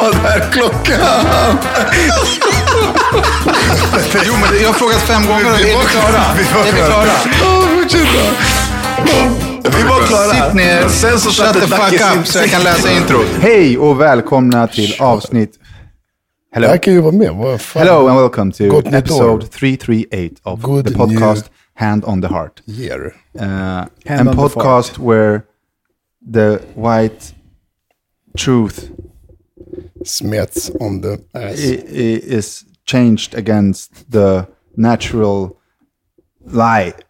Vad är klockan? Jo, men jag har frågat fem gånger och är vi klara? Är vi klara? Fortsätt. Vi var klara. Sitt ner, Sen så shut the fuck up så jag kan läsa introt. Hej och välkomna till avsnitt... Hello. Jag kan ju vara med. Vad fan? Hello and welcome to Gott episode år. 338 of Good the podcast Hand on the Heart. Year. Uh, Hand on the podcast where the white truth Smets on the ass. i- i- is changed against the natural lie.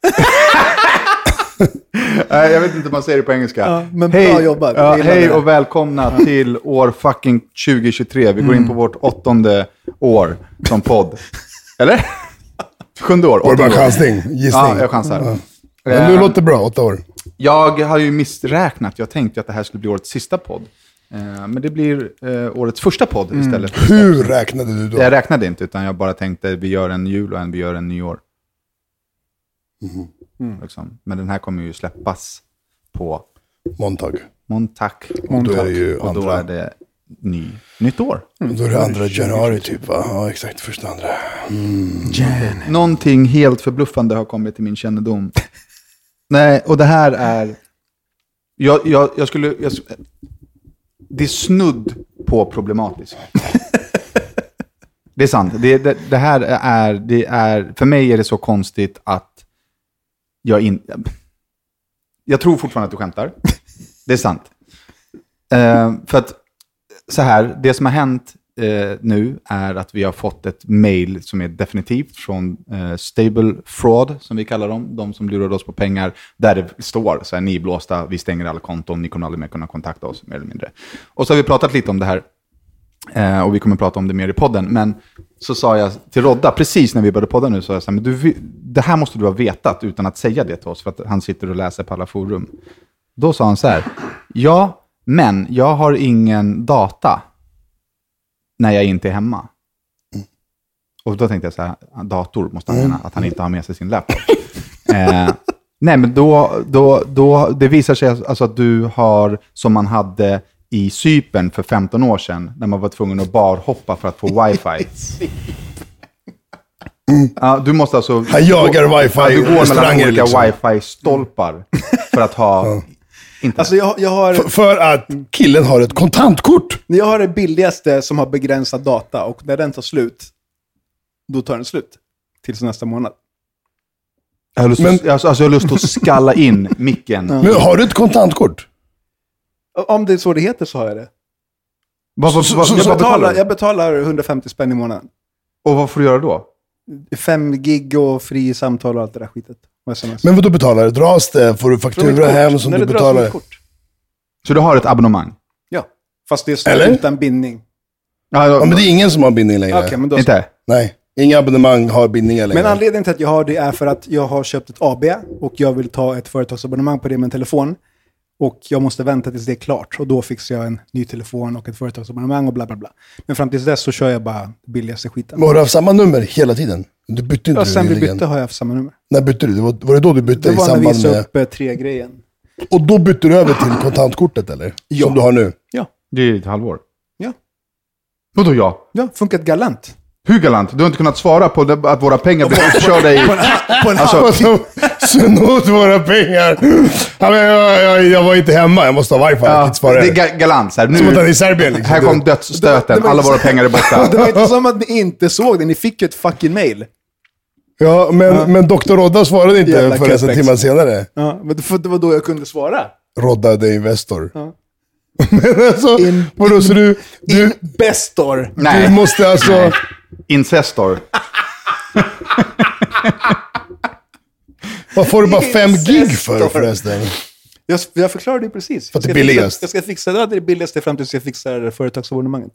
Nej, jag vet inte hur man säger det på engelska. Ja, men bra jobbat. Ja, hej och välkomna till år fucking 2023. Vi går Mm. in på vårt åttonde år som podd. Eller? Sjunde år. Var det bara chansning? Gissning? Ja, jag chansar. Ja. Men du Eh, låter bra, åtta år. Jag har ju missräknat. Jag tänkte att det här skulle bli årets sista podd. Eh, Men det blir eh, årets första podd Mm. istället. Hur räknade du då? Jag räknade inte, utan jag bara tänkte vi gör en jul och en vi gör en nyår. Mm. Liksom. Men den här kommer ju släppas på Montag. måndag. Och då är det ju Och då andra. är det ny, nytt år. Då är det andra januari typ va? Ja, exakt. Första andra. Någonting helt förbluffande har kommit till min kännedom. Nej, och det här är... Jag, jag, jag skulle... Jag, det är snudd på problematiskt. Det är sant. Det, det, det här är, det är... För mig är det så konstigt att jag inte... Jag tror fortfarande att du skämtar. Det är sant. Uh, för att så här, det som har hänt eh, nu är att vi har fått ett mail som är definitivt från eh, Stable Fraud, som vi kallar dem, de som lurade oss på pengar, där det står så här, ni är blåsta, vi stänger alla konton, ni kommer aldrig mer kunna kontakta oss, mer eller mindre. Och så har vi pratat lite om det här, eh, och vi kommer prata om det mer i podden, men så sa jag till Rodda, precis när vi började podda nu, så sa jag så här, men du, det här måste du ha vetat utan att säga det till oss, för att han sitter och läser på alla forum. Då sa han så här, ja, men jag har ingen data när jag inte är hemma. Och då tänkte jag så här, dator måste han mena, att han inte har med sig sin laptop. eh, nej, men då, då, då, det visar sig alltså att du har, som man hade i Cypern för 15 år sedan, när man var tvungen att barhoppa för att få wifi. Ja, du måste alltså... Han jagar wifi Ja, du går mellan olika liksom. wifi-stolpar för att ha internet. Alltså jag, jag, har, F- För att killen har ett kontantkort. jag har det billigaste som har begränsad data och när den tar slut, då tar den slut. Tills nästa månad. Jag har, lust Men- att, alltså, alltså, jag har lust att skalla in micken. Men har du ett kontantkort? Om det är så det heter så har jag det. Vad, vad, Så- vad Jag betalar betalar, jag betalar 150 spänn i månaden. Och vad får du göra då? 5 gig och fri samtal och allt det där skitet. Sms. Men vad då betalar du? Dras det? Får du faktura hem som Nej, du det dras betalar? mitt kort. Så du har ett abonnemang? Ja, fast det är Eller? utan bindning. Ja, Ja, men det är ingen som har bindning längre. Okej, men då Inte? Nej, inga abonnemang har bindningar längre. Men anledningen till att jag har det är för att jag har köpt ett AB och jag vill ta ett företagsabonnemang på det med en telefon. Och jag måste vänta tills det är klart och då fixar jag en ny telefon och ett företagsabonnemang och bla bla bla. Men fram tills dess så kör jag bara billigaste skiten. Men har du haft samma nummer hela tiden? Du bytte inte Ja, sen vi bytte har jag haft samma nummer. När bytte du? Det var, var det då du bytte? Det I var när vi med... upp eh, tre-grejen. Och då bytte du över till kontantkortet eller? Ja. Som du har nu? Ja, Det är ett halvår. ja, Vadå ja? ja, funkat galant. Hur galant? Du har inte kunnat svara på det, att våra pengar blir uppkörda i... På en Alltså, Alltså, snott våra pengar. Ja, men jag, jag, jag var inte hemma, jag måste ha wifi. Ja, Ja, det är ga- galant. Så här, Som att han är nu, i Serbien liksom. här kom Du- dödsstöten, alla våra pengar är borta. Det var inte som att ni inte såg det, ni fick ju ett fucking mail. Ja, men, men Dr. Rodda svarade inte Jävla förrän en timme senare. Ja, men det det var då jag kunde svara. Rodda the Investor. Ja. Men alltså, In- vadå, så du, du, Investor. du måste alltså... Incestor. Vad får du bara fem gig för förresten? Jag, jag förklarade det precis. För att det är billigast. Jag ska fixa det, är det billigaste fram tills jag fixar företagsabonnemanget.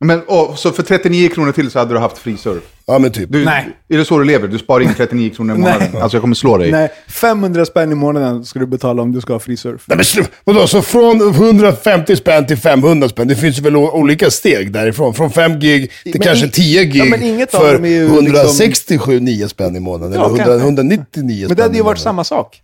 Men, och, så för 39 kronor till så hade du haft fri surf? Ja, men typ. Du, Nej. Är det så du lever? Du sparar in 39 kronor i månaden? Nej. Alltså jag kommer slå dig. Nej, 500 spänn i månaden ska du betala om du ska ha fri surf. Nej, men slu- vadå, så från 150 spänn till 500 spänn, det finns ju väl olika steg därifrån. Från 5 gig till Men kanske i- 10 gig Ja, men inget av för dem är ju liksom- 167 9 spänn i månaden. Ja, eller 100, kanske. 199 spänn Men det hade ju varit samma sak.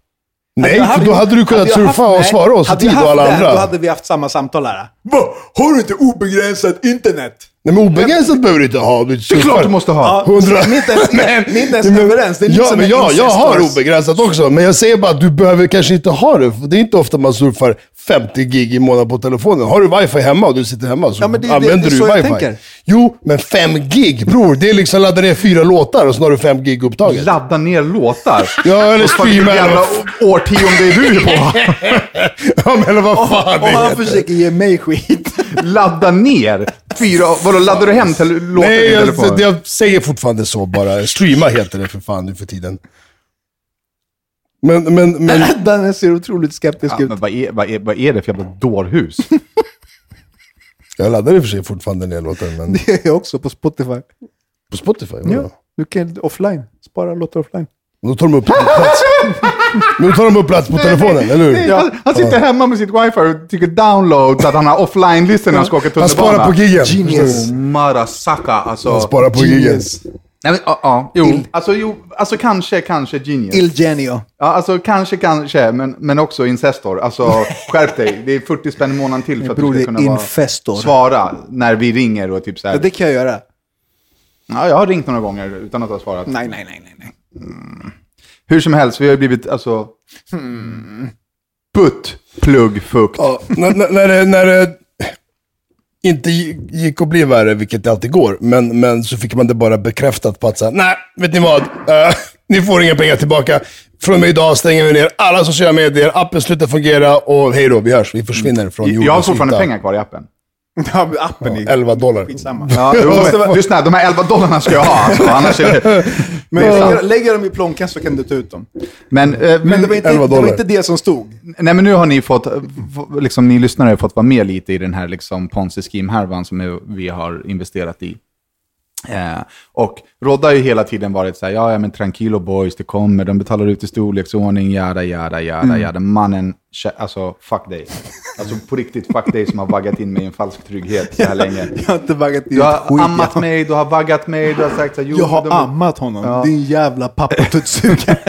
Nej, jag för då hade du kunnat hade jag surfa och svara oss i tid jag och alla det, andra. Då hade vi haft samma samtal här. Va? Har du inte obegränsat internet? Nej, men obegränsat behöver du inte ha. Du Det är klart du måste ha! Ja, Hundra. Ni är inte ens, överens. Det är ja, men en ja, jag har obegränsat också, men jag säger bara att du behöver kanske inte ha det. Det är inte ofta man surfar 50 gig i månaden på telefonen. Har du wifi hemma och du sitter hemma så Ja, men det använder det är du så jag wifi. tänker. Jo, men 5 gig bror, det är liksom ladda ner fyra låtar och så har du 5 gig upptaget. Ladda ner låtar. Ja, eller streama. vilket jävla årtionde är du på? Ja, men eller vad fan Och det han försöker ge mig skit. Ladda ner? Fyra, vadå, laddar du hem till låtar Nej, jag, jag säger fortfarande så bara. Streama heter det för fan nu för tiden. Men, men, men... Den ser otroligt skeptisk Ja, ut. men vad, är, vad, är, vad är det för jävla dårhus? Jag laddar i och för sig fortfarande ner låtar, men Det är jag också på Spotify. på Spotify. Ja, Ja. du kan offline. Spara låtar offline. Då tar de upp plats. Nu tar de upp plats på telefonen, eller hur? Han, han sitter hemma med sitt wifi och tycker download så att han har offline-listor när han ska åka Han tunnelbana. sparar på giggen. Genius. Marasaka, alltså. Han sparar på giggen. Nej, men, ja, ja, jo, alltså, jo, alltså kanske, kanske genius. Il genio. Ja, alltså kanske, kanske, men, men också incestor. Alltså skärp dig, det är 40 spänn i månaden till för att du ska kunna vara, infestor. svara när vi ringer och typ så här. Ja, det kan jag göra. Ja, jag har ringt några gånger utan att ha svarat. Nej, nej, nej, nej. nej. Hur som helst, vi har ju blivit alltså... Putt, plugg, fukt. Ja, när, när, när, när inte gick att bli värre, vilket det alltid går, men, men så fick man det bara bekräftat på att säga, nej, vet ni vad? Eh, ni får inga pengar tillbaka. Från och med idag stänger vi ner alla sociala medier, appen slutar fungera och hej då, vi hörs. Vi försvinner från jordens Jag har fortfarande yta. pengar kvar i appen. Ja, appen är 11 dollar. skitsamma. Ja, jo, lyssna, de här 11 dollarna ska jag ha. Alltså, annars är det, Men lägger, lägger dem i plånkan så kan du ta ut dem. Men, eh, Men det var inte, 11 det, var inte det som stod. Nej, men nu har ni fått, f- liksom, ni lyssnare har fått vara med lite i den här liksom, ponzi scheme-härvan som är- vi har investerat i. Eh, och Rodda har ju hela tiden varit så här, ja, ja men tranquilo boys, det kommer, de betalar ut i storleksordning, jada, jada, jada, Mm. jada. Mannen, alltså fuck dig. Alltså på riktigt, fuck dig som har vaggat in mig i en falsk trygghet så här länge. Jag har inte vaggat i Du har skit. ammat jag, mig, du har vaggat mig, du har sagt så här, jo, jag har de- ammat honom. Ja. Din jävla pappatuttsuga.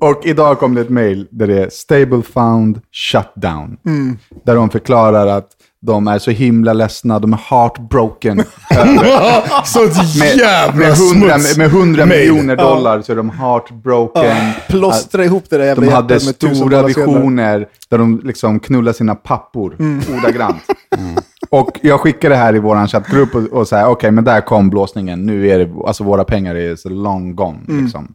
Och idag kom det ett mail där det är stable found shutdown. Mm. Där de förklarar att de är så himla ledsna, de är heartbroken. Så ett med, jävla med smuts. med hundra Mail. miljoner dollar så är de heartbroken. Plåstra ihop det där jävla De hade med stora visioner där de liksom knullar sina pappor, Mm. ordagrant. Och jag skickade det här i vår chattgrupp och, och sa, okej, men där kom blåsningen. Nu är det, alltså våra pengar är så long gone. Mm. Liksom.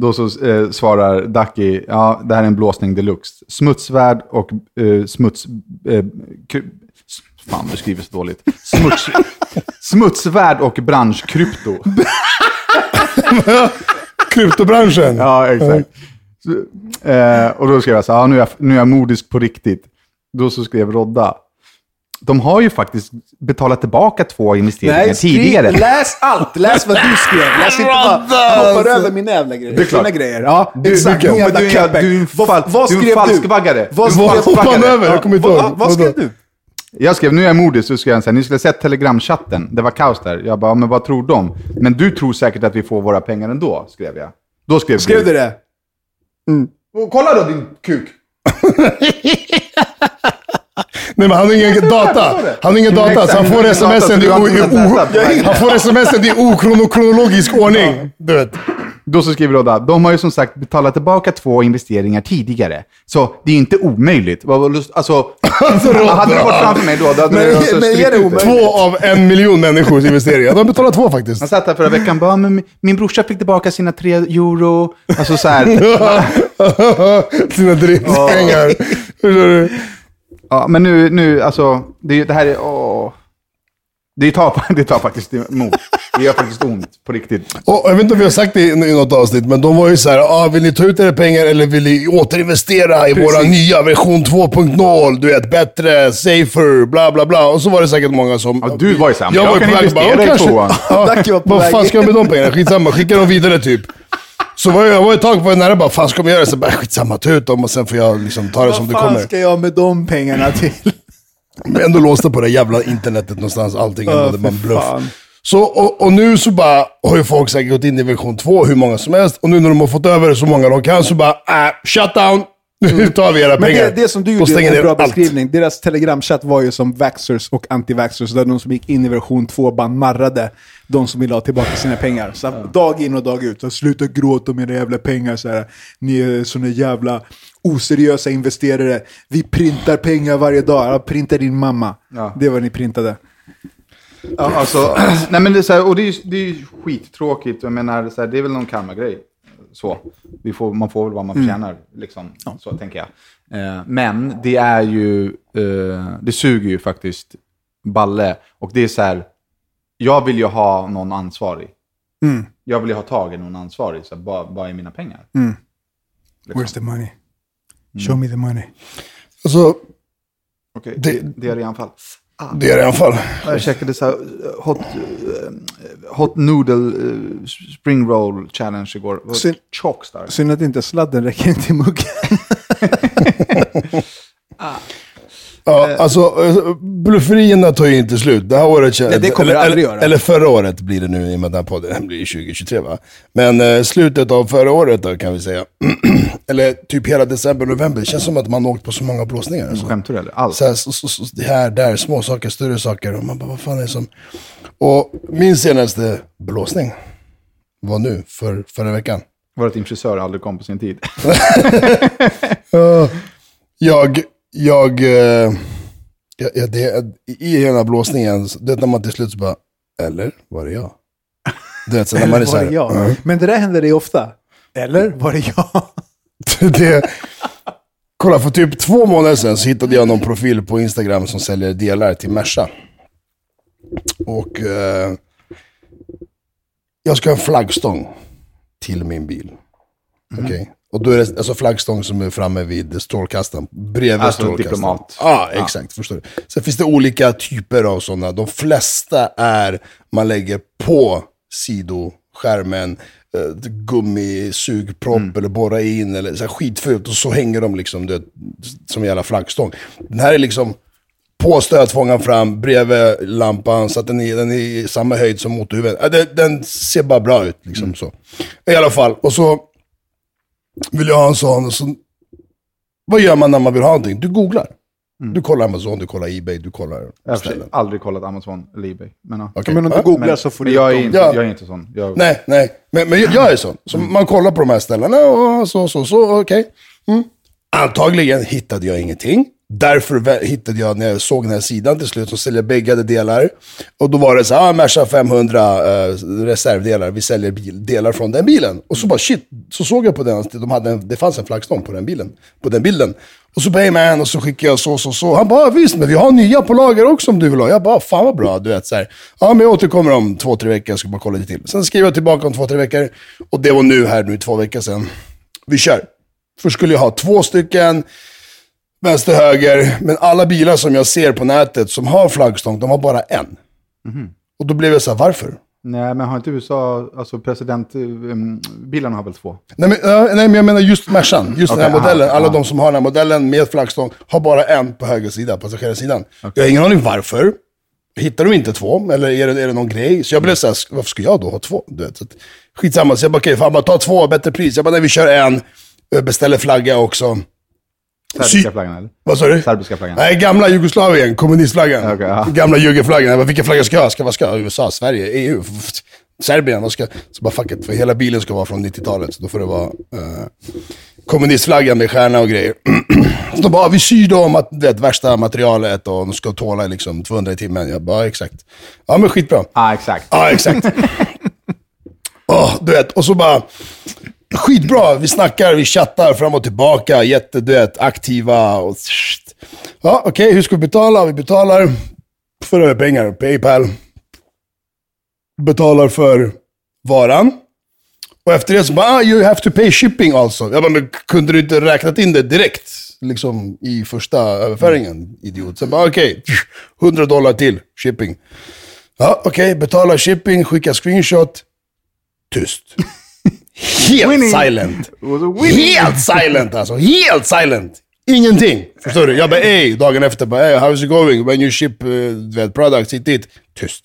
Då så eh, svarar Ducky, ja det här är en blåsning deluxe. Smutsvärd och eh, smuts... Eh, fan, du skriver så dåligt. Smuts, smutsvärd och branschkrypto. Kryptobranschen. Ja, exakt. Så, eh, och då skrev jag så här, ja, nu, är jag, nu är jag modisk på riktigt. Då så skrev Rodda, de har ju faktiskt betalat tillbaka två investeringar skriv- tidigare. läs allt. Läs vad du skrev. Läs inte bara hoppar över mina jävla grejer. Det är klart. Dina grejer. Ja, Du, exakt. du, du, du, du, du, Vad- vad du är en skrev falskvaggare. Vad Du är en skrev- han falskvaggare. över? Jag kommer inte ihåg. Vad, vad skrev du? Jag skrev, nu är jag modig, så skrev jag så här, ni skulle ha sett telegramchatten, det var kaos där. Jag bara, men vad tror de? Men du tror säkert att vi får våra pengar ändå, skrev jag. Då skrev, Skrev du det? Och Kolla då din kuk! Nej, men han har ingen data. Han har ingen data, så han får smsen i du har o- inte i kunnat o- läsa. Han får smsen i okronologisk ordning. Du vet. Då så skriver Rodda, de har ju som sagt betalat tillbaka två investeringar tidigare. Så det är inte omöjligt. Lust, alltså, hade du varit framför mig då, då hade Men- du alltså men är det omöjligt? Två av en miljon människors investeringar. De betalar två faktiskt. Han satt här förra veckan och bara, men min- min brorsa fick tillbaka sina tre euro. Alltså så här. Sina driftspengar. Förstår du? Ja, men nu, nu alltså, det, det här är, åh. Det tar, det tar faktiskt emot. Det gör faktiskt ont, på riktigt. Och jag vet inte om vi har sagt det i, något avsnitt, men de var ju så här, ah, vill ni ta ut era pengar eller vill ni återinvestera i våra nya version 2.0? Du vet, bättre, safer, bla bla bla. Och så var det säkert många som... Ja, du var ju så här, jag jag var kan på väg och bara, investera "Ja, i kanske." tvåan. Vad fan ska jag med de pengarna? Skitsamma, skicka dem vidare typ. Så var jag, jag var ett tag på nära bara, fan ska man göra? Så bara, skitsamma, ta ut dem och sen får jag liksom ta det som det Vad fan kommer. ska jag med de pengarna till? Men ändå låsta på det jävla internetet någonstans, allting. Ändå, det var för bluff. fan. Så, och, och nu så bara har ju folk säkert gått in i version 2, hur många som helst. Och nu när de har fått över så många de kan så bara, äh, shut down. Nu tar vi era Men pengar. det, det som du gjorde är en bra allt. beskrivning. Deras telegramchatt var ju som vaxxers och anti-vaxxers. Där de som gick in i version 2 bara narrade de som ville ha tillbaka sina pengar. Så dag in och dag ut. Så sluta gråta om era jävla pengar. Så här. Ni är såna jävla oseriösa investerare. Vi printar pengar varje dag. Ja, printa din mamma. Ja. Det var vad ni printade. Ja, alltså, nej men det är så här, och det är ju det är skittråkigt. Jag menar, så här, det är väl någon karma-grej. Så. Vi får, man får väl vad man förtjänar, liksom. Så tänker jag. Eh, men det är ju, eh, det suger ju faktiskt balle. Och det är så här, jag vill ju ha någon ansvarig. Jag vill ju ha tag i någon ansvarig. Så vad, vad är mina pengar? Liksom. Where's the money? Show me the money. Alltså, Okej, Det- det, det är i alla fall. det är det i alla fall. Jag käkade så här, eh, hot, eh, hot noodle eh, spring roll challenge igår. Syn- Tjock stark. Synd att inte sladden räcker in till muggen. Ja, alltså, eh, blufferierna tar ju inte slut. Det här året. Nej, det kommer eller, aldrig göra. Eller förra året blir det nu, i och med att den här podden blir 2023 va? Men eh, slutet av förra året då, kan vi säga. eller typ hela december, november. Det känns som att man åkt på så många blåsningar. Alltså. Skämtar du eller? Allt. Så här, så, så, så, det här, där, små saker, större saker. Och man bara, vad fan är det som... Och min senaste blåsning var nu, för, förra veckan. Var det att din frisör aldrig kom på sin tid? Jag, jag, eh, ja, ja, det, i hela blåsningen, det är när man till slut så bara, eller var det jag? Du vet, så när man är så här, jag? "Ja." Men det där händer dig ofta. Eller var det jag? det, kolla, för typ två månader sedan så hittade jag någon profil på Instagram som säljer delar till Merca. Och eh, jag ska ha en flaggstång till min bil. Okej? Och då är det alltså flaggstång som är framme vid strålkastaren, bredvid Alltså strålkastaren. diplomat. Ja, exakt. Förstår du. Sen finns det olika typer av sådana. De flesta är, man lägger på sidoskärmen, eh, gummisugpropp Mm. eller borra in eller så här skitfult. Och så hänger de liksom du vet, som en jävla flaggstång. Den här är liksom på stötfångaren fram, bredvid lampan, så att den är, den är i samma höjd som motorhuven. Den, den ser bara bra ut. Liksom, Mm. så. I alla fall, och så vill jag ha en sån. Så, vad gör man när man vill ha någonting? Du googlar. Du kollar Amazon, du kollar Ebay, du kollar Jag har aldrig kollat Amazon eller Ebay. Men, ja. Okej. Men om du googlar men, så får du jag, är inte, Ja. jag är inte sån. Jag, Nej, nej. Men, men jag, är sån. Så man kollar på de här ställena och så, så, så, okej. Mm. Antagligen hittade jag ingenting. Därför hittade jag, när jag såg den här sidan till slut, som säljer bäggade delar. Och då var det så här, ah, Merca 500 eh, reservdelar, vi säljer bil, delar från den bilen. Och så bara shit, så såg jag på den, att de hade en, det fanns en flaggstång på den bilen, på den bilden. Och så bara, hey man, och så skickade jag så, så, så. Han bara, ah, visst, men vi har nya på lager också om du vill ha. Jag bara, fan vad bra, du vet så här. Ja, men jag återkommer om två, tre veckor, jag ska bara kolla lite till. Sen skriver jag tillbaka om två, tre veckor. Och det var nu här, nu två veckor sedan. Vi kör. Först skulle jag ha två stycken vänster, höger. Men alla bilar som jag ser på nätet som har flaggstång, de har bara en. Och då blev jag så här, varför? Nej, men har inte USA, alltså presidentbilarna har väl två? Nej men, nej, men jag menar just Mercan, just den här aha, modellen. Alla ja. de som har den här modellen med flaggstång har bara en på höger sida, passagerarsidan. Jag har ingen aning varför. Hittar de inte två? Eller är det, är det någon grej? Så jag blev såhär, varför ska jag då ha två? Du vet, så att, skitsamma, så jag bara, okej, fan bara ta två, bättre pris. Jag bara, nej vi kör en, beställer flagga också. Serbiska Sy- flaggan eller? Vad sa du? Serbiska flaggan. Nej, gamla Jugoslavien, kommunistflaggan. Ja. Gamla juggeflaggan. Jag bara, vilken flagga ska jag ha? Ska, vad ska? USA, Sverige, EU, Serbien? Vad ska Så bara, fuck it, för hela bilen ska vara från 90-talet. Så då får det vara eh, kommunistflaggan med stjärna och grejer. så de bara, vi syr dem att det värsta materialet och de ska tåla liksom 200 i timmen. Jag bara, ja, exakt. Ja, men skitbra. Ja, exakt. Ja, exakt. Åh, du vet, och så bara... Skitbra, vi snackar, vi chattar fram och tillbaka, jätteduett, aktiva och... Ja, okej, hur ska vi betala? Vi betalar för över pengar, Paypal. Betalar för varan. Och efter det så bara, ah, you have to pay shipping also. Jag bara, men kunde du inte räknat in det direkt? Liksom i första överföringen, idiot. Så bara, okej, 100 dollar till shipping. Ja, okej, betala shipping, skicka screenshot. Tyst. Helt Winning. silent. Helt silent alltså. Helt silent. Ingenting. Förstår du? Jag bara, ey, dagen efter, bara, hey, how's it going? When you ship uh, du products hit dit. Tyst.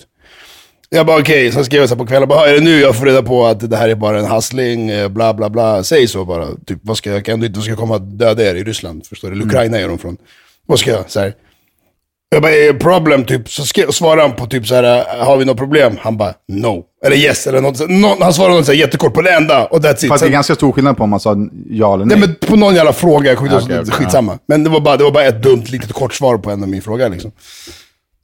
Jag bara okej, sen skrev jag så på kvällen, bara, är det nu jag får reda på att det här är bara en hustling, eh, bla bla bla. Säg så bara. Typ, vad ska jag, kan ändå inte, ska komma och döda er i Ryssland? Förstår du? Eller Ukraina är de från. Vad ska jag? Så här. Jag bara, det problem? Typ, så svarade han på typ så här, har vi något problem? Han bara, no. Eller yes, eller något. Någon, han svarade något så här jättekort på det enda, och that's it. Fast det är ganska stor skillnad på om man sa ja eller nej. Nej, men på någon jävla fråga, jag kommer inte Okej, ihåg, okej, skitsamma. Men det var, bara, det var bara ett dumt litet kort svar på en av min fråga liksom.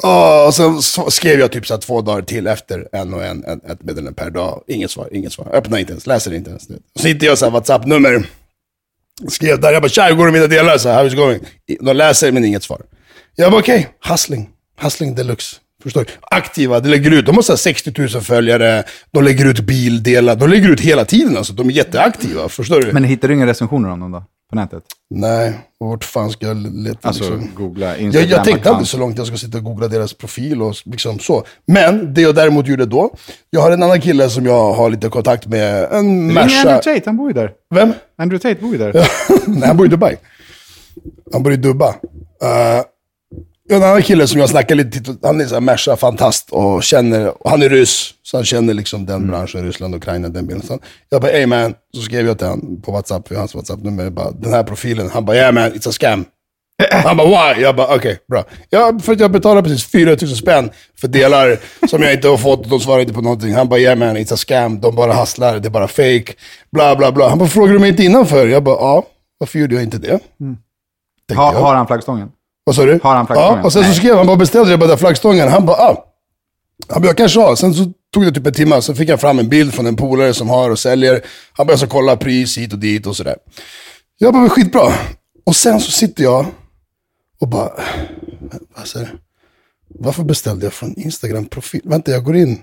Åh, och sen så skrev jag typ så två dagar till efter en och en, en ett meddelande per dag. Inget svar, inget svar. Öppnar inte ens, läser inte ens. Så hittade jag så här WhatsApp-nummer. Skrev där, jag bara tja, hur går det med mina delar? Så här, how's it going? De läser men inget svar. Jag bara okej, hustling. Hustling deluxe. Förstår du? Aktiva, de lägger ut, de har så här 60 000 följare, de lägger ut bildelar, de lägger ut hela tiden alltså. De är jätteaktiva, förstår du? Men hittar du inga recensioner om dem då? På nätet? Nej, vart fan ska jag leta Alltså, liksom? googla Jag, Instagram jag tänkte aldrig så långt jag ska sitta och googla deras profil och liksom så. Men det jag däremot gjorde då, jag har en annan kille som jag har lite kontakt med, en Ring Merca. Andrew Tate, han bor ju där. Vem? Andrew Tate bor ju där. Nej, han bor i Dubai. Han bor i Dubba. Uh, jag har en annan kille som jag snackar lite han är så här Merca fantast och känner, och han är ryss, så han känner liksom den branschen, Ryssland, Ukraina, den bilden. Så jag bara, hey man, så skrev jag till honom på WhatsApp, för hans WhatsApp-nummer, bara, den här profilen. Han bara, yeah man, it's a scam. Han bara, why? Jag bara, okej, bra. Ja, för att jag betalar precis 4 000 spänn för delar som jag inte har fått. De svarar inte på någonting. Han bara, yeah man, it's a scam. De bara hasslar, det är bara fake. Bla, bla, bla. Han bara, frågar du mig inte innanför? Jag bara, ja. Varför gjorde jag inte det? Har, jag. har han flaggstången? Vad sa du? har han flaggstången? Ja, och sen så skrev han, bara beställde jag bara flaggstången. Han bara, ah. Han bara, jag kanske har. Sen så tog det typ en timme, så fick jag fram en bild från en polare som har och säljer. Han började så kolla pris hit och dit och sådär. Jag bara, skitbra. Och sen så sitter jag och bara, du? Varför beställde jag från Instagram-profil? Vänta, jag går in.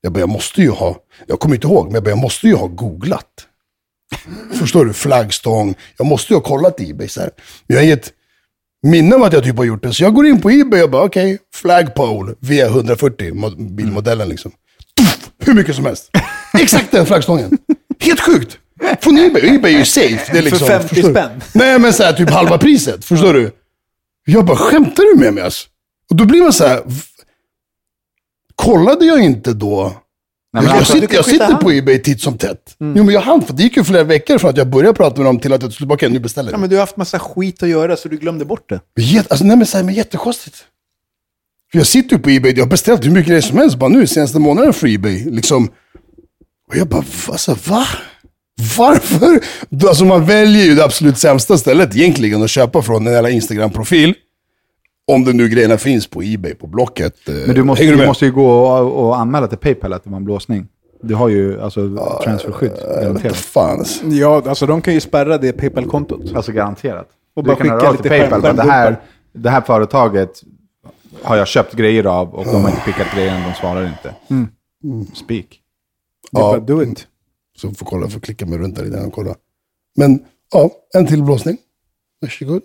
Jag bara, jag måste ju ha, jag kommer inte ihåg, men jag bara, jag måste ju ha googlat. Förstår du? Flaggstång. Jag måste ju ha kollat Ebay så här. Jag har inget minne om att jag typ har gjort det. Så jag går in på Ebay och bara, okej, flagpole V140, mo- bilmodellen liksom. Tuff, hur mycket som helst. Exakt den flaggstången. Helt sjukt. Från Ebay. Ebay är ju safe. Det är liksom, 50 förstår du? spänn. Nej, men så här, typ halva priset. Förstår du? Jag bara, skämtar du med mig alltså? Och då blir man så här, kollade jag inte då? Nej, men jag, alltså, sitter, jag sitter på Ebay titt som tätt. Jo, men jag hann, för det gick ju flera veckor från att jag började prata med dem till att jag skulle bara, nu beställer Ja, men du har haft massa skit att göra så du glömde bort det. Jätte, alltså, nej, men, så här, men jättekonstigt. För jag sitter ju på Ebay, jag har beställt hur mycket grejer som helst bara nu, senaste månaden för Ebay. Liksom. Och jag bara, alltså va? Varför? Alltså man väljer ju det absolut sämsta stället egentligen att köpa från en jävla Instagram-profil. Om det nu grejerna finns på Ebay, på Blocket. eh, Men du måste, du med? måste ju gå och, och anmäla till Paypal att det var en blåsning. Du har ju alltså transferskydd, inte garanterat. fan. Ja, alltså de kan ju spärra det Paypal-kontot. Alltså garanterat. Och du bara kan höra skicka av till lite Paypal, bara, det, här, det här företaget har jag köpt grejer av och de har inte skickat grejen, de svarar inte. Speak. Det är Ja. do it. Så får kolla, får klicka mig runt där i den och kolla. Men ja, en till blåsning. Varsågod.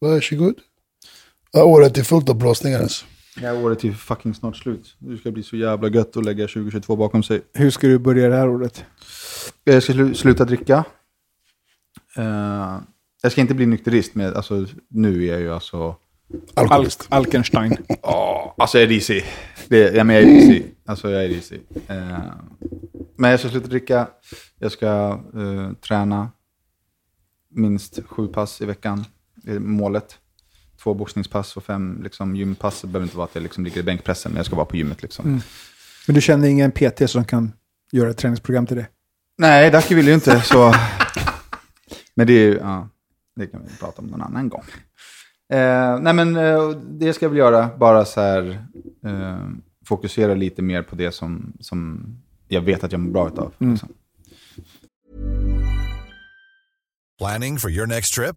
Varsågod. Ja, året är fullt av blåsningar alltså. Det här året är fucking snart slut. Det ska bli så jävla gött att lägga 2022 bakom sig. Hur ska du börja det här året? Jag ska slu- sluta dricka. Eh, jag ska inte bli nykterist, men alltså, nu är jag ju alltså... Alkoholist. Alk Alkenstein. Ja, alltså jag är risig. Det, ja, men jag är risig. Alltså jag är risig. Eh, men jag ska sluta dricka. Jag ska eh, träna minst sju pass i veckan. Det är målet. Två boxningspass och fem liksom, gympass. Det behöver inte vara att jag liksom ligger i bänkpressen, men jag ska vara på gymmet. Liksom. Men du känner ingen PT som kan göra ett träningsprogram till dig? Nej, Dacke vill ju inte så... men det är ju, ja, det kan vi prata om någon annan gång. Eh, nej men eh, det ska jag väl göra, bara så här eh, fokusera lite mer på det som, som jag vet att jag mår bra utav. Liksom. Planning for your next trip?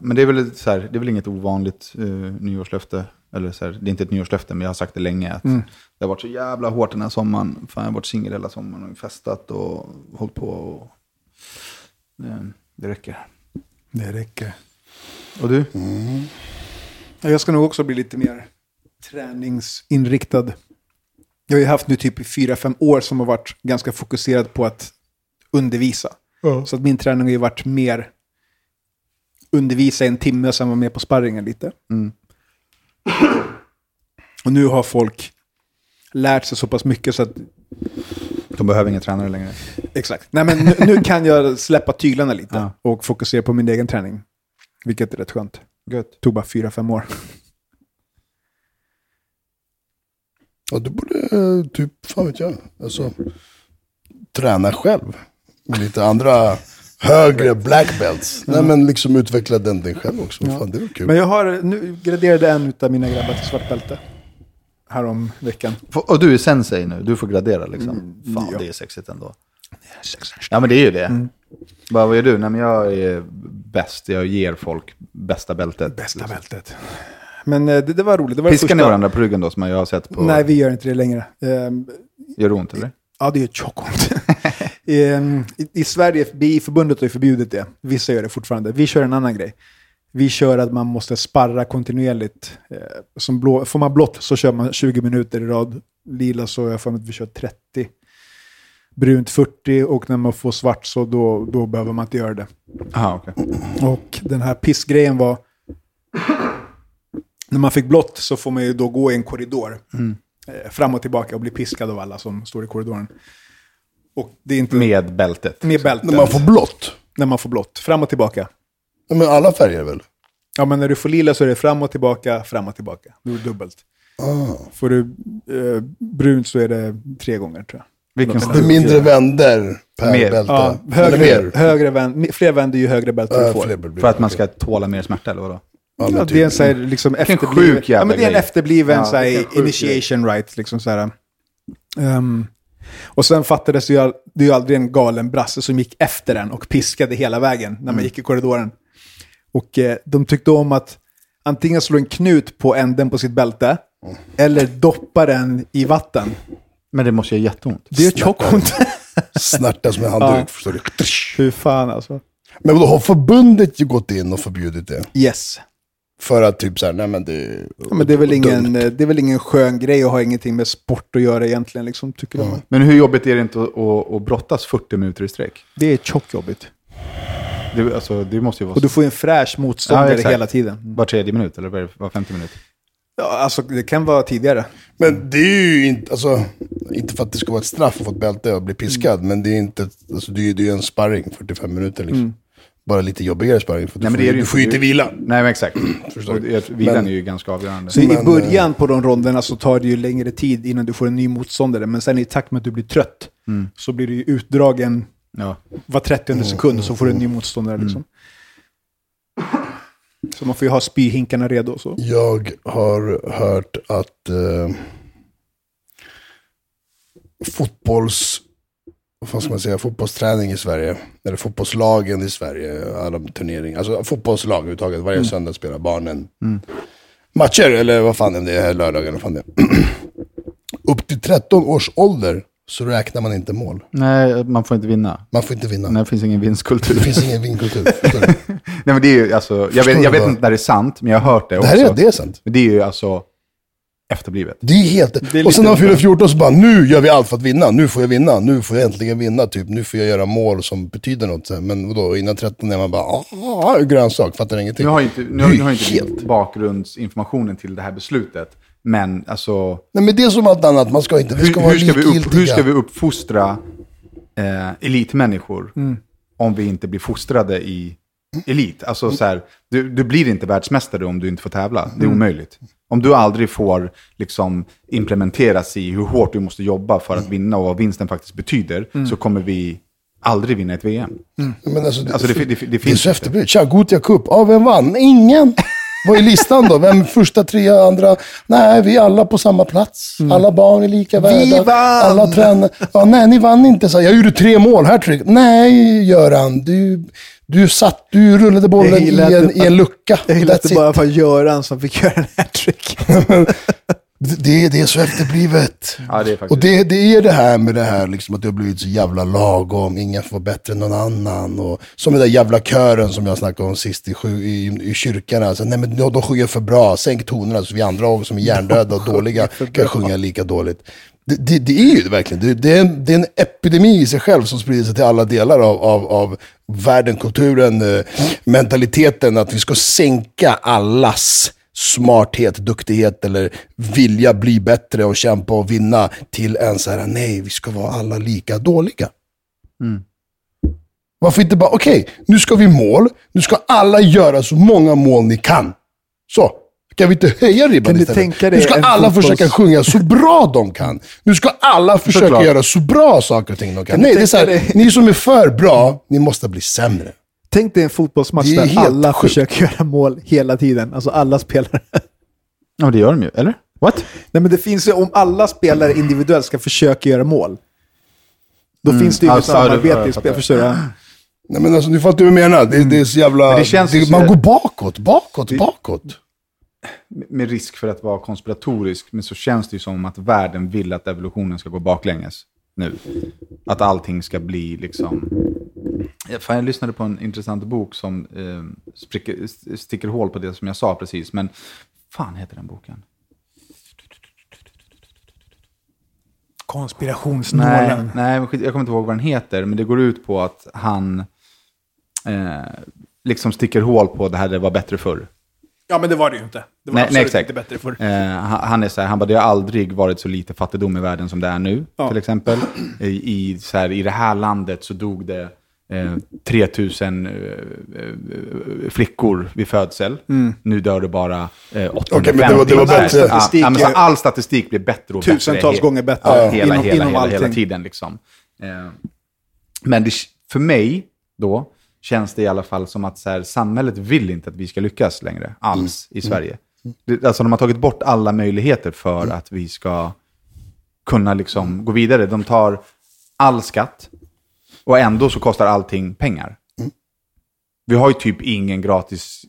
Men det är, väl så här, det är väl inget ovanligt eh, nyårslöfte. Eller så här, det är inte ett nyårslöfte, men jag har sagt det länge. Att Det har varit så jävla hårt den här sommaren. Fan, jag har varit singel hela sommaren och festat och hållit på. Och, det, det räcker. Det räcker. Och du? Ja, Jag ska nog också bli lite mer träningsinriktad. Jag har ju haft nu typ i fyra, fem år som har varit ganska fokuserad på att undervisa. Så att min träning har ju varit mer undervisa en timme och sen vara med på sparringen lite. Och nu har folk lärt sig så pass mycket så att, De behöver ingen tränare längre. exakt. Nej men nu, nu kan jag släppa tyglarna lite Ja. och fokusera på min egen träning. Vilket är rätt skönt. Gött. Tog bara fyra, fem år. Ja, du borde typ, fan vet jag, alltså, träna själv. Med lite andra högre black belts. Nej men liksom utveckla den dig själv också. Fan, det väl kul. Men jag har nu graderade en av mina grabbar till svart bälte. Härom veckan. Och du är sensei nu, du får gradera liksom. Fan, ja. det är sexigt ändå. Ja, men det är ju det. Bara, vad gör du? Nej, men jag är bäst. Jag ger folk bästa bältet. Bästa bältet. Men eh, det, det var roligt. Det var det Piskar ni första- varandra på ryggen då, som jag har sett på... Nej, vi gör inte det längre. Ehm, Gör det ont, eller? ja, det gör tjockont. Ehm, I, I Sverige, BI-förbundet har ju förbjudit det. Vissa gör det fortfarande. Vi kör en annan grej. Vi kör att man måste sparra kontinuerligt. Eh, som blå, får man blått så kör man 20 minuter i rad. Lila så har jag för mig att vi kör 30. Brunt 40 och när man får svart så då, då behöver man inte göra det. Aha, okej. Och den här pissgrejen var... När man fick blått så får man ju då gå i en korridor. Eh, fram och tillbaka och bli piskad av alla som står i korridoren. Och det är inte... Med bältet. med bältet. När man får blått. När man får blått. Fram och tillbaka. Ja, men alla färger väl? Ja, men när du får lila så är det fram och tillbaka, fram och tillbaka. Då är det dubbelt. Får du eh, brunt så är det tre gånger tror jag. Vilken Det är mindre vänder per Mer. bälte. Ja, högre, mer. högre vänd, fler vänder ju högre bälte du Ja, får. blir- För att man ska tåla mer smärta, eller vadå? Ja, typ. det är en så här, liksom efterbliven, ja, men det är en efterbliven Ja, så här, initiation right. Liksom så här. Ehm, och sen fattades det ju, det är ju aldrig en galen brasse som gick efter den och piskade hela vägen när man Mm. gick i korridoren. Och eh, de tyckte om att antingen slå en knut på änden på sitt bälte eller doppa den i vatten. Men det måste göra jätteont. Det är ju tjockont. Snärta som en handduk, förstår du. Hur fan alltså. Men då har förbundet ju gått in och förbjudit det? Yes. För att typ såhär, nej men det... Ja, men det, är väl ingen, dumt. eh, det är väl ingen skön grej och har ingenting med sport att göra egentligen, liksom, tycker de. Men hur jobbigt är det inte att, att, att brottas 40 minuter i sträck? Det är tjockjobbigt. Det, alltså, det måste ju vara Och du får ju en fräsch Ja, motståndare exakt. hela tiden. var tredje minut, eller var femte minut. Ja, alltså det kan vara tidigare. Men det är ju inte, alltså, inte för att det ska vara ett straff att få ett bälte och bli piskad, Mm. men det är inte, alltså, det är ju det är ju en sparring, 45 minuter liksom. Bara lite jobbigare sparring, för du, Nej, men får, det är det ju du får ju inte. vila. Nej, men exakt. Förstår. Vilan Men- är ju ganska avgörande. Så i Men, början på de ronderna så tar det ju längre tid innan du får en ny motståndare. Men sen i takt med att du blir trött så blir du ju utdragen Ja. var 30 sekund och så får du en ny motståndare. Liksom. Så man får ju ha spyhinkarna redo så. Jag har hört att eh, fotbolls, vad ska man säga, fotbollsträning i Sverige, eller fotbollslagen i Sverige, alla turneringar, alltså fotbollslag överhuvudtaget, varje söndag spelar barnen matcher, eller vad fan det är, lördagar, vad fan det är. Upp till 13 års ålder så räknar man inte mål. Nej, man får inte vinna. Man får inte vinna. Nej, det finns ingen vinstkultur. Det finns ingen du? Nej, men det är ju alltså, jag vet, jag vet inte när det är sant, men jag har hört det Det också. är, det är sant. Men det är ju alltså efterblivet. Det är helt... Det är och sen när man fyller 14 så bara, nu gör vi allt för att vinna. Nu får jag vinna. Nu får jag äntligen vinna. Typ, nu får jag göra mål som betyder något. Men vadå, innan 13 är man bara, ah, grönsak, fattar ingenting. Nu har inte, nu, nu har inte helt- bakgrundsinformationen till det här beslutet. Men alltså, Nej men det är som allt annat, man ska inte, vi ska hur, vara hur, ska vi upp, hur ska vi uppfostra eh, elitmänniskor om vi inte blir fostrade i elit? Alltså så här, du, du blir inte världsmästare om du inte får tävla. Det är omöjligt. Om du aldrig får liksom, implementeras i hur hårt du måste jobba för att vinna och vad vinsten faktiskt betyder, så kommer vi aldrig vinna ett VM. Men alltså, det, Alltså, det det det är finns så inte. efterblivet. Tja, Gothia Cup. Ja, vem vann? Ingen! Vad är listan då? Vem första, trea, andra? Nej, vi är alla på samma plats. Alla barn är lika värda. vann! Alla tränare. Ja, nej, ni vann inte. Så här, jag gjorde tre mål. Hattrick. Nej, Göran. Du, du satt, du rullade bollen i en, att- i en lucka. Jag gillar att That's det bara var Göran som fick göra en hattrick. Det, det är så efterblivet. Ja, det är faktiskt... Och det, det är det här med det här liksom, att det har blivit så jävla lagom, ingen får vara bättre än någon annan. Och, som den där jävla kören som jag snackade om sist i, i, i kyrkan. Alltså, nej men de, de sjunger för bra, sänk tonerna så vi andra också som är hjärndöda och dåliga kan sjunga lika dåligt. Det, det, det är ju det verkligen, det, det, är en, det är en epidemi i sig själv som sprider sig till alla delar av, av, av världen, kulturen, eh, mentaliteten. Att vi ska sänka allas smarthet, duktighet eller vilja bli bättre och kämpa och vinna till en så här, nej, vi ska vara alla lika dåliga. Varför inte bara, okej, nu ska vi mål, nu ska alla göra så många mål ni kan. Så, kan vi inte höja ribban istället? nu ska alla fotbolls- försöka sjunga så bra de kan. Nu ska alla försöka Såklart. göra så bra saker och ting de kan. Kan nej, det är så här, dig- ni som är för bra, ni måste bli sämre. Tänk dig en fotbollsmatch Det är där alla sjukt. försöker göra mål hela tiden. Alltså alla spelare. Ja, det gör de ju. Eller? What? Nej men det finns ju, om alla spelare individuellt ska försöka göra mål. Då finns det ju Alltså, ett det- samarbete jag i spel. Förstår du? Nej men alltså, du fattar vad jag menar. Det, det är så jävla... Det så- man går bakåt, bakåt, bakåt. Med risk för att vara konspiratorisk, men så känns det ju som att världen vill att evolutionen ska gå baklänges nu. Att allting ska bli liksom... Fan, jag lyssnade på en intressant bok som eh, spricker, sticker hål på det som jag sa precis, men fan heter den boken? Nej, Konspirationsnålen. nej skit- jag kommer inte ihåg vad den heter, men det går ut på att han eh, liksom sticker hål på det här det var bättre förr. Ja men det var det ju inte. Det var Nej, absolut nej, exakt. inte bättre för. Eh, han, är så här, han bara, det har aldrig varit så lite fattigdom i världen som det är nu, Ja. till exempel. I, i, så här, I det här landet så dog det eh, 3000 eh, eh, flickor vid födsel. Nu dör det bara eh, 850. Okej, men det var- det var bättre. Statistik ja, så all statistik blir bättre och Tusentals bättre. gånger bättre. Ja, hela, Inom- hela, inom hela, hela tiden liksom. Eh, men det, för mig då, känns det i alla fall som att så här, samhället vill inte att vi ska lyckas längre, alls, i Sverige. Det, alltså de har tagit bort alla möjligheter för att vi ska kunna liksom gå vidare. De tar all skatt och ändå så kostar allting pengar. Vi har ju typ ingen gratis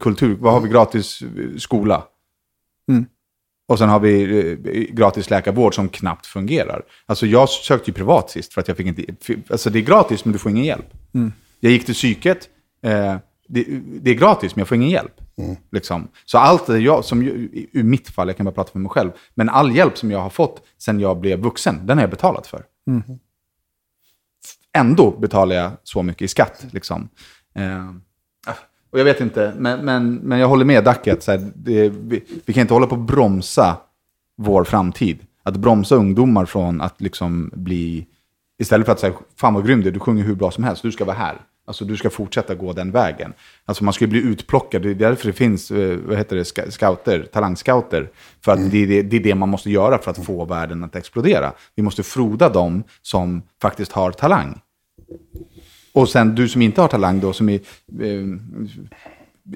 kultur. Vad har vi? Gratis eh, skola. Mm. Och sen har vi eh, gratis läkarvård som knappt fungerar. Alltså jag sökte ju privat sist för att jag fick inte... Alltså det är gratis men du får ingen hjälp. Jag gick till psyket. Eh, det, det är gratis men jag får ingen hjälp. Liksom. Så allt det jag, som ur mitt fall, jag kan bara prata för mig själv, men all hjälp som jag har fått sen jag blev vuxen, den har jag betalat för. Ändå betalar jag så mycket i skatt. Liksom. Eh, och jag vet inte, men, men, men jag håller med Dacke att här, det, vi, vi kan inte hålla på att bromsa vår framtid. Att bromsa ungdomar från att liksom bli, istället för att säga, fan vad grym du är, du sjunger hur bra som helst, du ska vara här. Alltså du ska fortsätta gå den vägen. Alltså man ska ju bli utplockad, det är därför det finns, eh, vad heter det, scouter, talangscouter. För att det, är det, det är det man måste göra för att få världen att explodera. Vi måste froda dem som faktiskt har talang. Och sen du som inte har talang då, som är... Eh,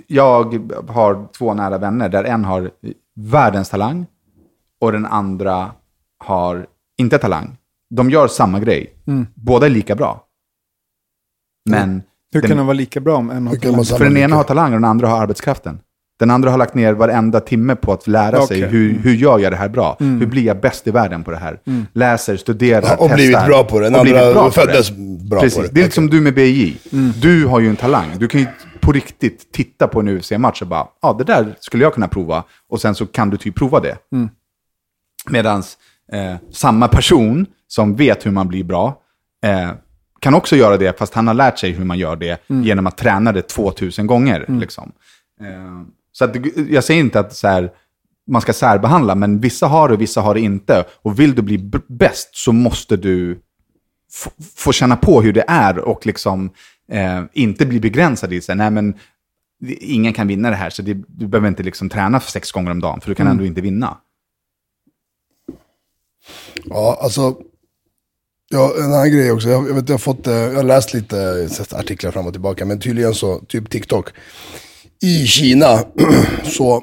jag har två nära vänner där en har världens talang och den andra har inte talang. De gör samma grej. Båda är lika bra. Men Hur den, kan de vara lika bra om en har talang? för den ena har talang och den andra har arbetskraften. Den andra har lagt ner varenda timme på att lära sig Okej. hur, hur gör jag det här bra? Hur blir jag bäst i världen på det här? Läser, studerar, Ja, och testar. blivit bra på det. Den Och andra blivit bra på föddes det. bra Precis. på det. Det är lite som du med BJ. Du har ju en talang. Du kan ju på riktigt titta på en UFC-match och bara, ja det där skulle jag kunna prova. Och sen så kan du typ prova det. Medan eh, samma person som vet hur man blir bra eh, kan också göra det, fast han har lärt sig hur man gör det genom att träna det 2000 gånger. Liksom. Eh, så att, jag säger inte att så här, man ska särbehandla, men vissa har det och vissa har det inte. Och vill du bli bäst så måste du få känna på hur det är och liksom eh, inte bli begränsad i sig. Nej, men det- ingen kan vinna det här, så det, du behöver inte liksom träna sex gånger om dagen, för du kan ändå inte vinna. Ja, alltså. Ja, en annan grej också. Jag, jag, vet, jag, har fått, eh, jag har läst lite artiklar fram och tillbaka, men tydligen så, typ TikTok. I Kina, så,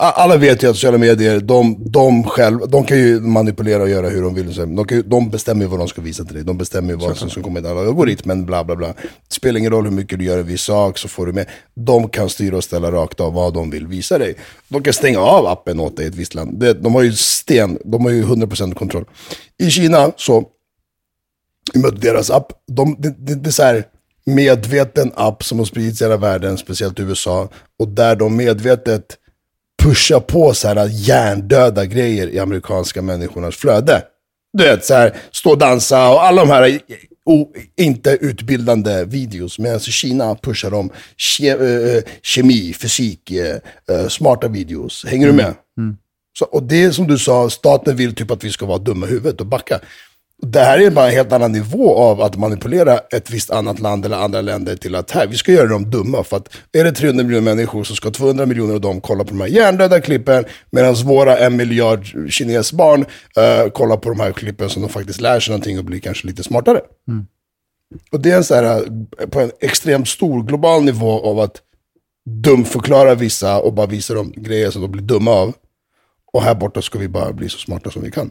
alla vet ju att sociala medier, de, de själv, de kan ju manipulera och göra hur de vill. De, kan, ju- de bestämmer ju vad de ska visa till dig. De bestämmer ju vad som ska komma i algoritmen, bla bla bla. Det spelar ingen roll hur mycket du gör en viss sak, så får du med. De kan styra och ställa rakt av vad de vill visa dig. De kan stänga av appen åt dig i ett visst land. Det, de har ju sten, de har ju 100% kontroll. I Kina så med deras app. De, det, det, det är så här medveten app som har spridits i hela världen, speciellt i USA. Och där de medvetet pushar på så här hjärndöda grejer i amerikanska människornas flöde. Du vet, så här, stå och dansa och alla de här o, inte utbildande videos. Medan i Kina pushar de ke, eh, kemi, fysik, eh, smarta videos. Hänger du med? Så, och det är som du sa, staten vill typ att vi ska vara dumma i huvudet och backa. Det här är bara en helt annan nivå av att manipulera ett visst annat land eller andra länder till att här, vi ska göra dem dumma. För att är det 300 miljoner människor så ska 200 miljoner av dem kolla på de här hjärndöda klippen. Medan våra en miljard kinesbarn uh, kollar på de här klippen som de faktiskt lär sig någonting och blir kanske lite smartare. Och det är en så här, eh, på en extremt stor global nivå av att dumförklara vissa och bara visa dem grejer som de blir dumma av. Och här borta ska vi bara bli så smarta som vi kan.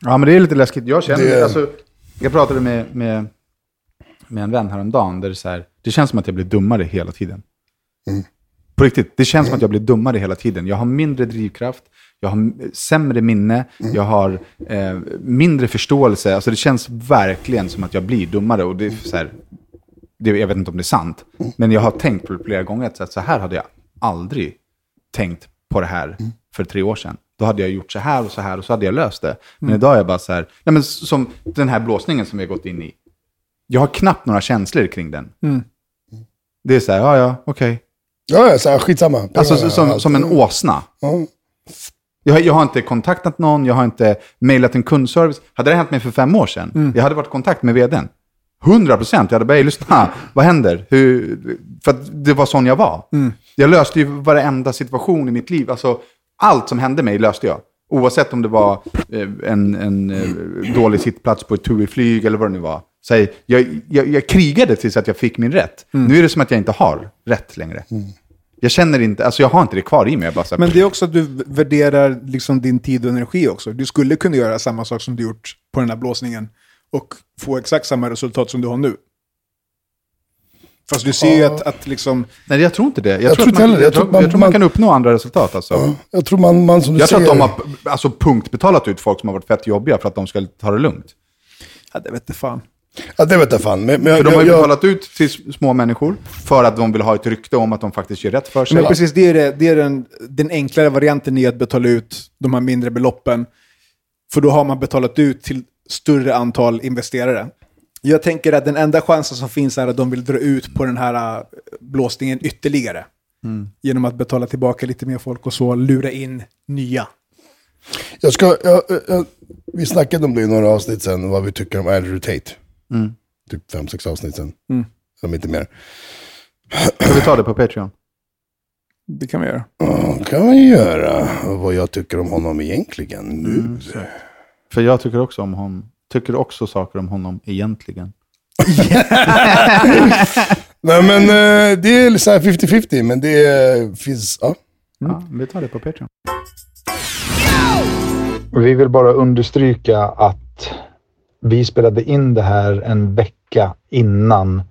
Ja, men det är lite läskigt. Jag känner, Det- alltså, jag pratade med, med, med en vän häromdagen, där det, så här, det känns som att jag blir dummare hela tiden. På riktigt, det känns som att jag blir dummare hela tiden. Jag har mindre drivkraft, jag har sämre minne, jag har eh, mindre förståelse. Alltså det känns verkligen som att jag blir dummare. Och det är så här, det, jag vet inte om det är sant, men jag har tänkt på det flera gånger, att så här- så här hade jag aldrig tänkt på det här för tre år sedan. Då hade jag gjort så här och så här och så hade jag löst det. Men idag är jag bara så här, nej men som den här blåsningen som vi har gått in i. Jag har knappt några känslor kring den. Det är så här, ja ja, okej. Ja, ja, så här, skitsamma. Alltså som, som en åsna. Ja. Jag, jag har inte kontaktat någon, jag har inte mejlat en kundservice. Hade det hänt mig för fem år sedan, jag hade varit i kontakt med vdn. 100 procent. Jag hade bara, "Ey, lyssna, vad händer? Hur? För att det var sån jag var. Jag löste ju varenda situation i mitt liv. Alltså, allt som hände mig löste jag. Oavsett om det var eh, en, en eh, dålig sittplats på ett TUI-flyg eller vad det nu var. Så jag, jag, jag, krigade tills att jag fick min rätt. Nu är det som att jag inte har rätt längre. Jag känner inte, alltså jag har inte det kvar i mig. Bara här, Men det är också att du värderar liksom din tid och energi också. Du skulle kunna göra samma sak som du gjort på den här blåsningen och få exakt samma resultat som du har nu. Fast du ser ju att, att liksom... Nej, jag tror inte det. Jag, Jag tror, att man, inte heller det. jag, Jag tror tror, man- jag tror man man- kan uppnå andra resultat. Alltså. Jag tror man, man som du Jag tror säger... att de har alltså, punktbetalat ut folk som har varit fett jobbiga för att de ska ta det lugnt. Ja, det vet inte fan. Ja, det vet jag fan. Men, men För de har ju jag, betalat ut till små människor för att de vill ha ett rykte om att de faktiskt gör rätt för sig. Men precis, det är, det, det är den, den enklare varianten i att betala ut de här mindre beloppen. För då har man betalat ut till större antal investerare. Jag tänker att den enda chansen som finns är att de vill dra ut på den här äh, blåsningen ytterligare. Genom att betala tillbaka lite mer folk och så lura in nya. jag ska, jag, jag, vi snackade om det i några avsnitt sen, vad vi tycker om Andrew Tate. Typ fem, sex avsnitt sen. Om inte mer. Ska vi ta det på Patreon? Det kan vi göra. Ja, kan man göra. Vad jag tycker om honom egentligen nu. För jag tycker också om honom. Tycker också saker om honom egentligen. Nej men eh, det är så här 50-50, men det eh, finns... Ja. Ja, vi tar det på Patreon. Vi vill bara understryka att vi spelade in det här en vecka innan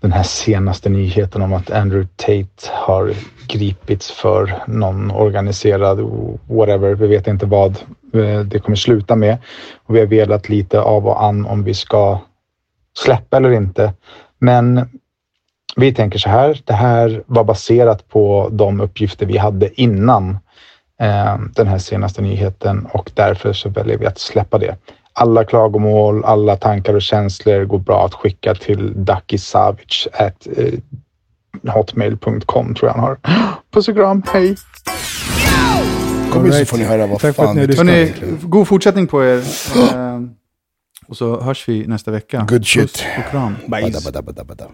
den här senaste nyheten om att Andrew Tate har gripits för någon organiserad whatever. Vi vet inte vad eh, det kommer sluta med. Och vi har velat lite av och an om vi ska släppa eller inte. Men vi tänker så här. Det här var baserat på de uppgifter vi hade innan eh, den här senaste nyheten och därför så väljer vi att släppa det. Alla klagomål, alla tankar och känslor går bra att skicka till duckysavage at eh, hotmail.com tror jag han har. Puss och kram, hej! Kom hit så right. får ni höra vad Tack för fan att ni vi tycker Hörrni, god fortsättning på er. Eh, och så hörs vi nästa vecka. Good shit. Puss och kram. Bada, bada, bada, bada.